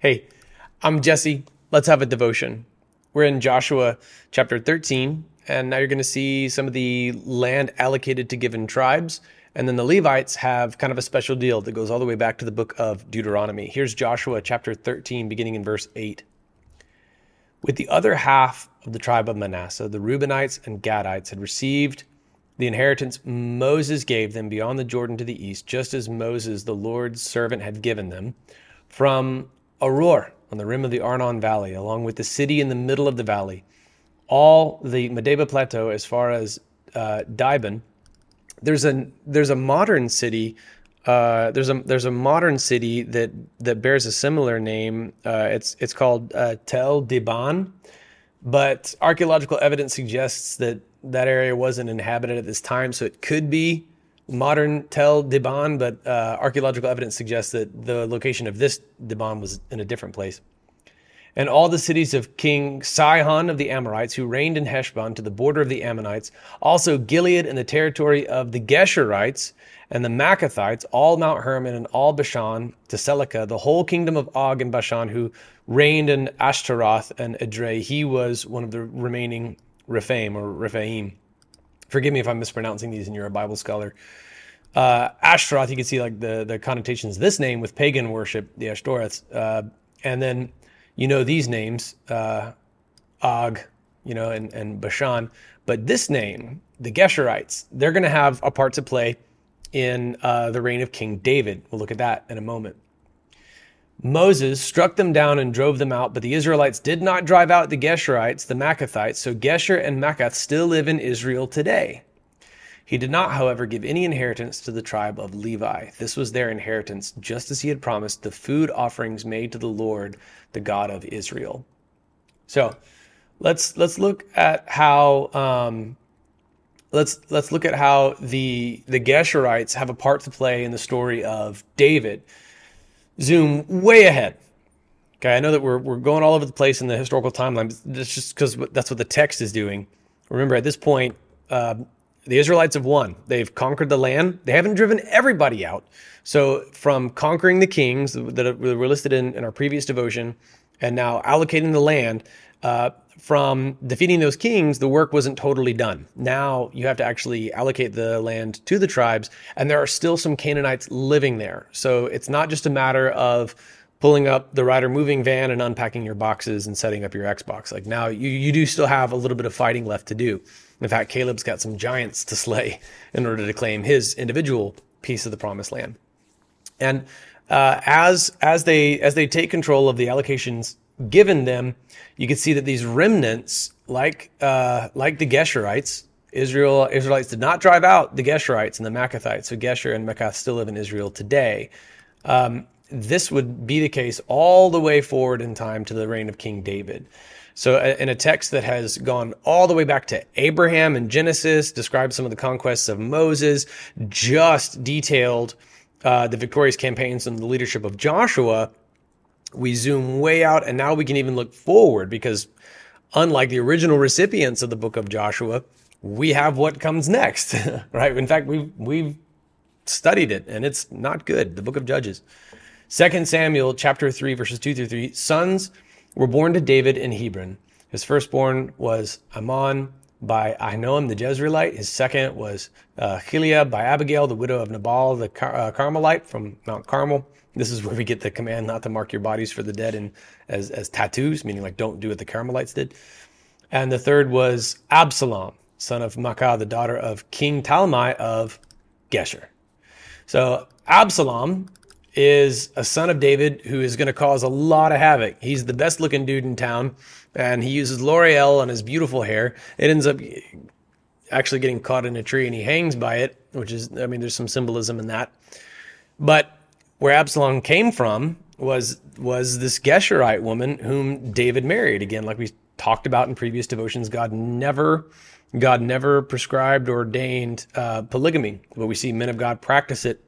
Hey, I'm Jesse. Let's have a devotion. We're in Joshua chapter 13, and now you're going to see some of the land allocated to given tribes. And then the Levites have kind of a special deal that goes all the way back to the book of Deuteronomy. Here's Joshua chapter 13, beginning in verse 8. With the other half of the tribe of Manasseh, the Reubenites and Gadites had received the inheritance Moses gave them beyond the Jordan to the east, just as Moses, the Lord's servant, had given them from Aroer on the rim of the Arnon Valley, along with the city in the middle of the valley, all the Medeba Plateau as far as uh, Dibon. There's a there's a modern city. Uh, there's a there's a modern city that that bears a similar name. Uh, it's it's called uh, Tel Diban, but archaeological evidence suggests that that area wasn't inhabited at this time, so it could be modern Tel Diban, but uh, archaeological evidence suggests that the location of this Diban was in a different place. And all the cities of King Sihon of the Amorites, who reigned in Heshbon to the border of the Ammonites, also Gilead and the territory of the Geshurites and the Maacathites, all Mount Hermon and all Bashan to Selecah, the whole kingdom of Og and Bashan, who reigned in Ashtaroth and Edrei. He was one of the remaining Rephaim or Rephaim forgive me if I'm mispronouncing these and you're a Bible scholar. Uh, Ashtaroth, you can see like the, the connotations this name with pagan worship, the Ashtoreths. Uh, and then, you know, these names, uh, Og, you know, and, and Bashan. But this name, the Geshurites, they're going to have a part to play in uh, the reign of King David. We'll look at that in a moment. Moses struck them down and drove them out, but the Israelites did not drive out the Geshurites, the Maacathites, so Geshur and Maacath still live in Israel today. He did not, however, give any inheritance to the tribe of Levi. This was their inheritance, just as he had promised the food offerings made to the Lord, the God of Israel. So, let's let's look at how um, let's let's look at how the the Geshurites have a part to play in the story of David zoom way ahead. Okay, I know that we're, we're going all over the place in the historical timeline. That's just because that's what the text is doing. Remember, at this point, uh, the Israelites have won. They've conquered the land. They haven't driven everybody out. So, from conquering the kings that were listed in, in our previous devotion and now allocating the land, uh, from defeating those kings, the work wasn't totally done. Now you have to actually allocate the land to the tribes, and there are still some Canaanites living there. So it's not just a matter of pulling up the Ryder moving van and unpacking your boxes and setting up your Xbox. Like now you, you do still have a little bit of fighting left to do. In fact, Caleb's got some giants to slay in order to claim his individual piece of the promised land. And uh, as as they as they take control of the allocations given them, you can see that these remnants, like uh, like the Geshurites, Israel Israelites did not drive out the Geshurites and the Maacathites. So Geshur and Maacath still live in Israel today. Um, this would be the case all the way forward in time to the reign of King David. So, in a text that has gone all the way back to Abraham and Genesis, describes some of the conquests of Moses, just detailed uh, the victorious campaigns and the leadership of Joshua, we zoom way out and now we can even look forward because unlike the original recipients of the book of Joshua, we have what comes next, right? In fact, we've, we've studied it and it's not good. The book of Judges. Second Samuel chapter 3 verses 2 through 3. Sons were born to David in Hebron. His firstborn was Amnon by Ahinoam the Jezreelite. His second was uh, by Abigail, the widow of Nabal the Car- uh, Carmelite from Mount Carmel. This is where we get the command not to mark your bodies for the dead and as, as tattoos, meaning like don't do what the Carmelites did. And the third was Absalom, son of Maacah, the daughter of King Talmai of Geshur. So Absalom is a son of David who is going to cause a lot of havoc. He's the best looking dude in town, and he uses L'Oreal on his beautiful hair. It ends up actually getting caught in a tree, and he hangs by it, which is, I mean, there's some symbolism in that. But where Absalom came from was was this Geshurite woman whom David married. Again, like we talked about in previous devotions, God never God never prescribed or ordained uh, polygamy, but we see men of God practice it,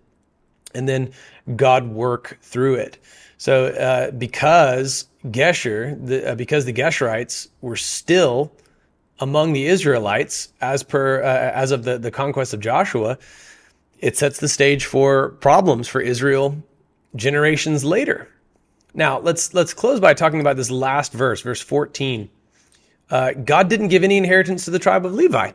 and then God work through it. So uh, because Geshur, the, uh, because the Geshurites were still among the Israelites as per uh, as of the, the conquest of Joshua, it sets the stage for problems for Israel generations later. Now let's let's close by talking about this last verse, verse 14. Uh, God didn't give any inheritance to the tribe of Levi.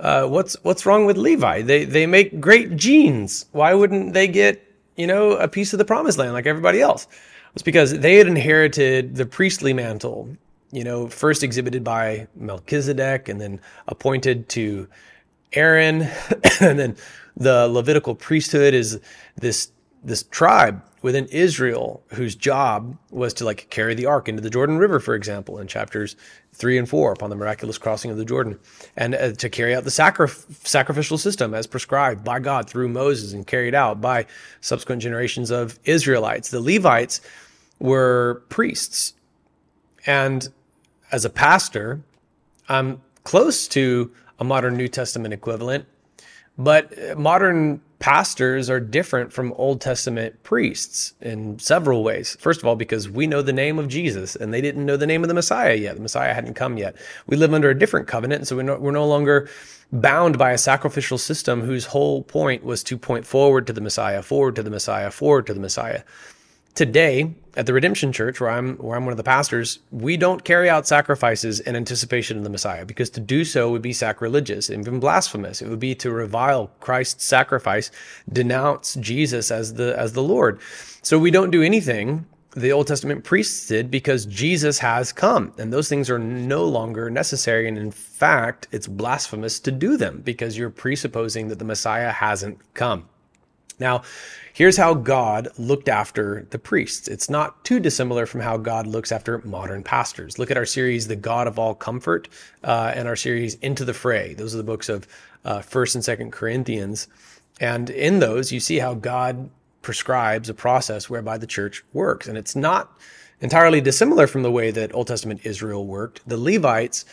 Uh, what's what's wrong with Levi? They they make great jeans. Why wouldn't they get you know a piece of the promised land like everybody else? It's because they had inherited the priestly mantle. You know, first exhibited by Melchizedek and then appointed to Aaron, and then the Levitical priesthood is this this tribe within Israel whose job was to like carry the ark into the Jordan River, for example, in chapters three and four upon the miraculous crossing of the Jordan, and uh, to carry out the sacri- sacrificial system as prescribed by God through Moses and carried out by subsequent generations of Israelites. The Levites were priests. And as a pastor, I'm close to a modern New Testament equivalent, but modern pastors are different from Old Testament priests in several ways. First of all, because we know the name of Jesus and they didn't know the name of the Messiah yet. The Messiah hadn't come yet. We live under a different covenant, so we're no, we're no longer bound by a sacrificial system whose whole point was to point forward to the Messiah, forward to the Messiah, forward to the Messiah today at the Redemption Church, where I'm where I'm one of the pastors, we don't carry out sacrifices in anticipation of the Messiah because to do so would be sacrilegious, and even blasphemous. It would be to revile Christ's sacrifice, denounce Jesus as the as the Lord. So we don't do anything the Old Testament priests did because Jesus has come, and those things are no longer necessary. And in fact, it's blasphemous to do them because you're presupposing that the Messiah hasn't come. Now, here's how God looked after the priests. It's not too dissimilar from how God looks after modern pastors. Look at our series, The God of All Comfort, uh, and our series, Into the Fray. Those are the books of uh, 1st and 2nd Corinthians. And in those, you see how God prescribes a process whereby the church works. And it's not entirely dissimilar from the way that Old Testament Israel worked. The Levites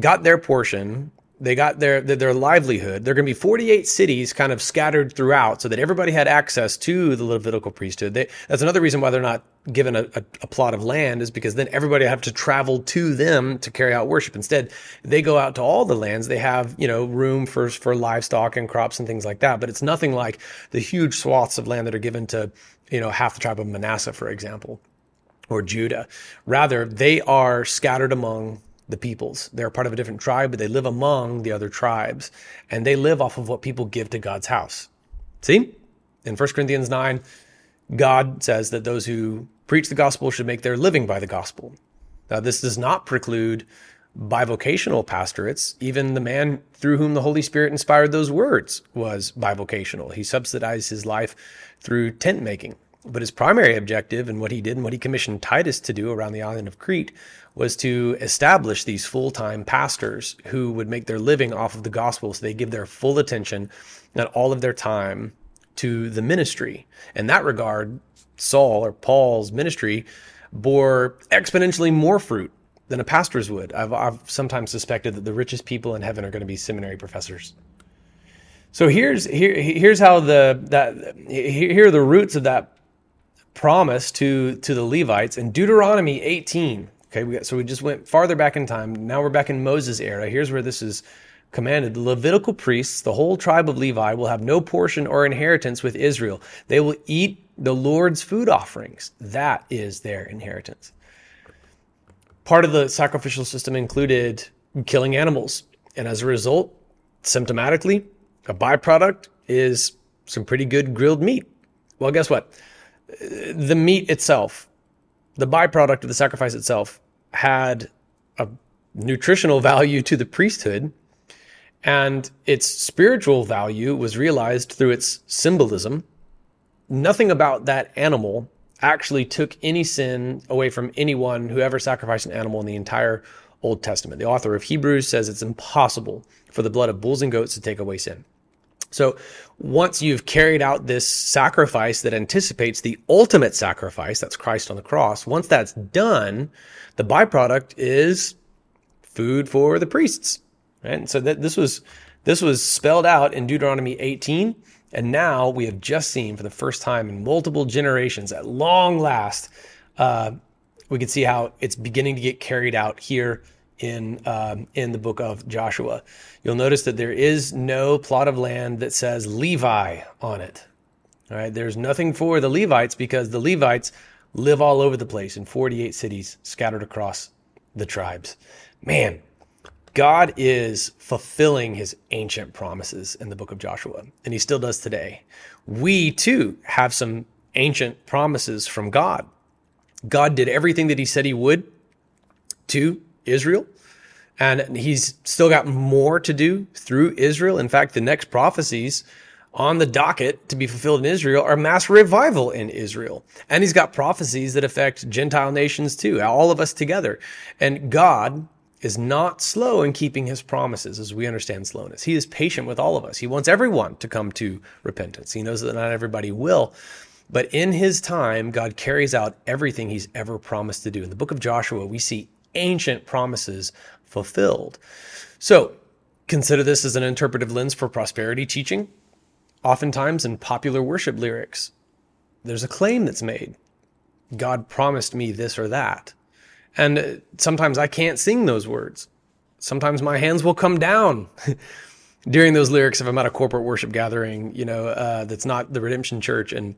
got their portion they got their their livelihood. There are going to be 48 cities kind of scattered throughout, so that everybody had access to the Levitical priesthood. They, that's another reason why they're not given a, a, a, plot of land, is because then everybody have to travel to them to carry out worship. Instead, they go out to all the lands. They have you know room for for livestock and crops and things like that. But it's nothing like the huge swaths of land that are given to you know half the tribe of Manasseh, for example, or Judah. Rather, they are scattered among the peoples. They're part of a different tribe, but they live among the other tribes. And they live off of what people give to God's house. See? In 1 Corinthians 9, God says that those who preach the gospel should make their living by the gospel. Now, this does not preclude bivocational pastorates. Even the man through whom the Holy Spirit inspired those words was bivocational. He subsidized his life through tent making. But his primary objective and what he did and what he commissioned Titus to do around the island of Crete was to establish these full time pastors who would make their living off of the gospel. So they give their full attention and all of their time to the ministry. In that regard, Saul or Paul's ministry bore exponentially more fruit than a pastor's would. I've, I've sometimes suspected that the richest people in heaven are going to be seminary professors. So here's here here's how the that here are the roots of that promise to to the Levites in Deuteronomy 18 Okay, we got, so we just went farther back in time. Now we're back in Moses' era. Here's where this is commanded. The Levitical priests, the whole tribe of Levi, will have no portion or inheritance with Israel. They will eat the Lord's food offerings. That is their inheritance. Part of the sacrificial system included killing animals. And as a result, symptomatically, a byproduct is some pretty good grilled meat. Well, guess what? The meat itself, the byproduct of the sacrifice itself, had a nutritional value to the priesthood, and its spiritual value was realized through its symbolism. Nothing about that animal actually took any sin away from anyone who ever sacrificed an animal in the entire Old Testament. The author of Hebrews says it's impossible for the blood of bulls and goats to take away sin. So once you've carried out this sacrifice that anticipates the ultimate sacrifice, that's Christ on the cross, once that's done, the byproduct is food for the priests. Right? And so that this was this was spelled out in Deuteronomy 18, and now we have just seen for the first time in multiple generations, at long last, uh, we can see how it's beginning to get carried out here in um, in the book of Joshua. You'll notice that there is no plot of land that says Levi on it. All right, there's nothing for the Levites because the Levites live all over the place in 48 cities scattered across the tribes. Man, God is fulfilling his ancient promises in the book of Joshua, and he still does today. We too have some ancient promises from God. God did everything that he said he would to Israel, and he's still got more to do through Israel. In fact, the next prophecies on the docket to be fulfilled in Israel are mass revival in Israel. And he's got prophecies that affect Gentile nations too, all of us together. And God is not slow in keeping his promises as we understand slowness. He is patient with all of us. He wants everyone to come to repentance. He knows that not everybody will. But in his time, God carries out everything he's ever promised to do. In the book of Joshua, we see ancient promises fulfilled. So consider this as an interpretive lens for prosperity teaching. Oftentimes in popular worship lyrics, there's a claim that's made God promised me this or that. And sometimes I can't sing those words. Sometimes my hands will come down during those lyrics if I'm at a corporate worship gathering, you know, uh, that's not the Redemption Church, and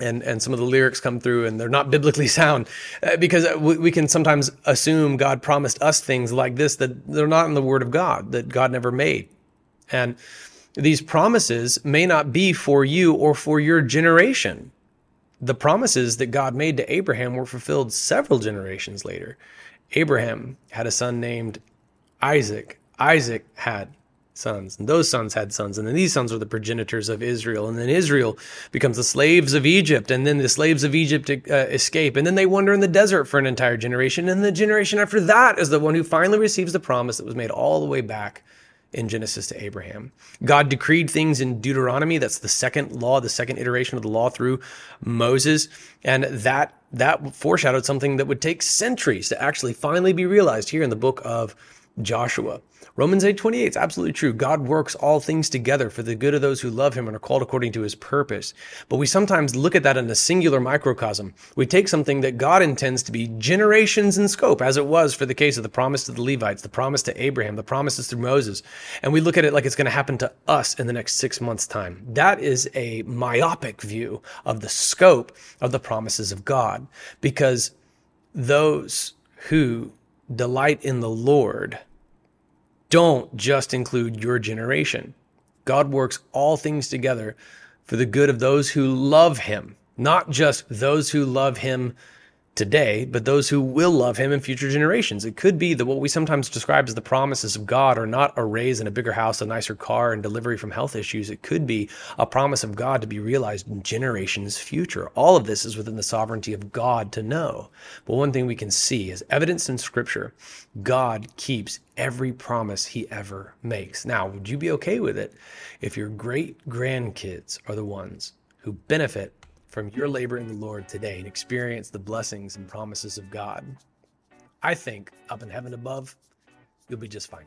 and and some of the lyrics come through and they're not biblically sound uh, because we, we, can sometimes assume God promised us things like this that they're not in the Word of God that God never made, and these promises may not be for you or for your generation the promises that God made to Abraham were fulfilled several generations later. Abraham had a son named Isaac. Isaac had sons, and those sons had sons, and then these sons are the progenitors of Israel, and then Israel becomes the slaves of Egypt, and then the slaves of Egypt uh, escape, and then they wander in the desert for an entire generation, and the generation after that is the one who finally receives the promise that was made all the way back in Genesis to Abraham. God decreed things in Deuteronomy. That's the second law, the second iteration of the law through Moses. And that, that foreshadowed something that would take centuries to actually finally be realized here in the book of Joshua. Romans 8:28 is absolutely true. God works all things together for the good of those who love him and are called according to his purpose. But we sometimes look at that in a singular microcosm. We take something that God intends to be generations in scope, as it was for the case of the promise to the Levites, the promise to Abraham, the promises through Moses, and we look at it like it's going to happen to us in the next 6 months time. That is a myopic view of the scope of the promises of God because those who delight in the Lord don't just include your generation. God works all things together for the good of those who love him, not just those who love him today, but those who will love him in future generations. It could be that what we sometimes describe as the promises of God are not a raise in a bigger house, a nicer car, and delivery from health issues. It could be a promise of God to be realized in generations future. All of this is within the sovereignty of God to know. But one thing we can see is evidence in scripture, God keeps every promise he ever makes. Now, would you be okay with it if your great grandkids are the ones who benefit from your labor in the Lord today and experience the blessings and promises of God, I think up in heaven above, you'll be just fine.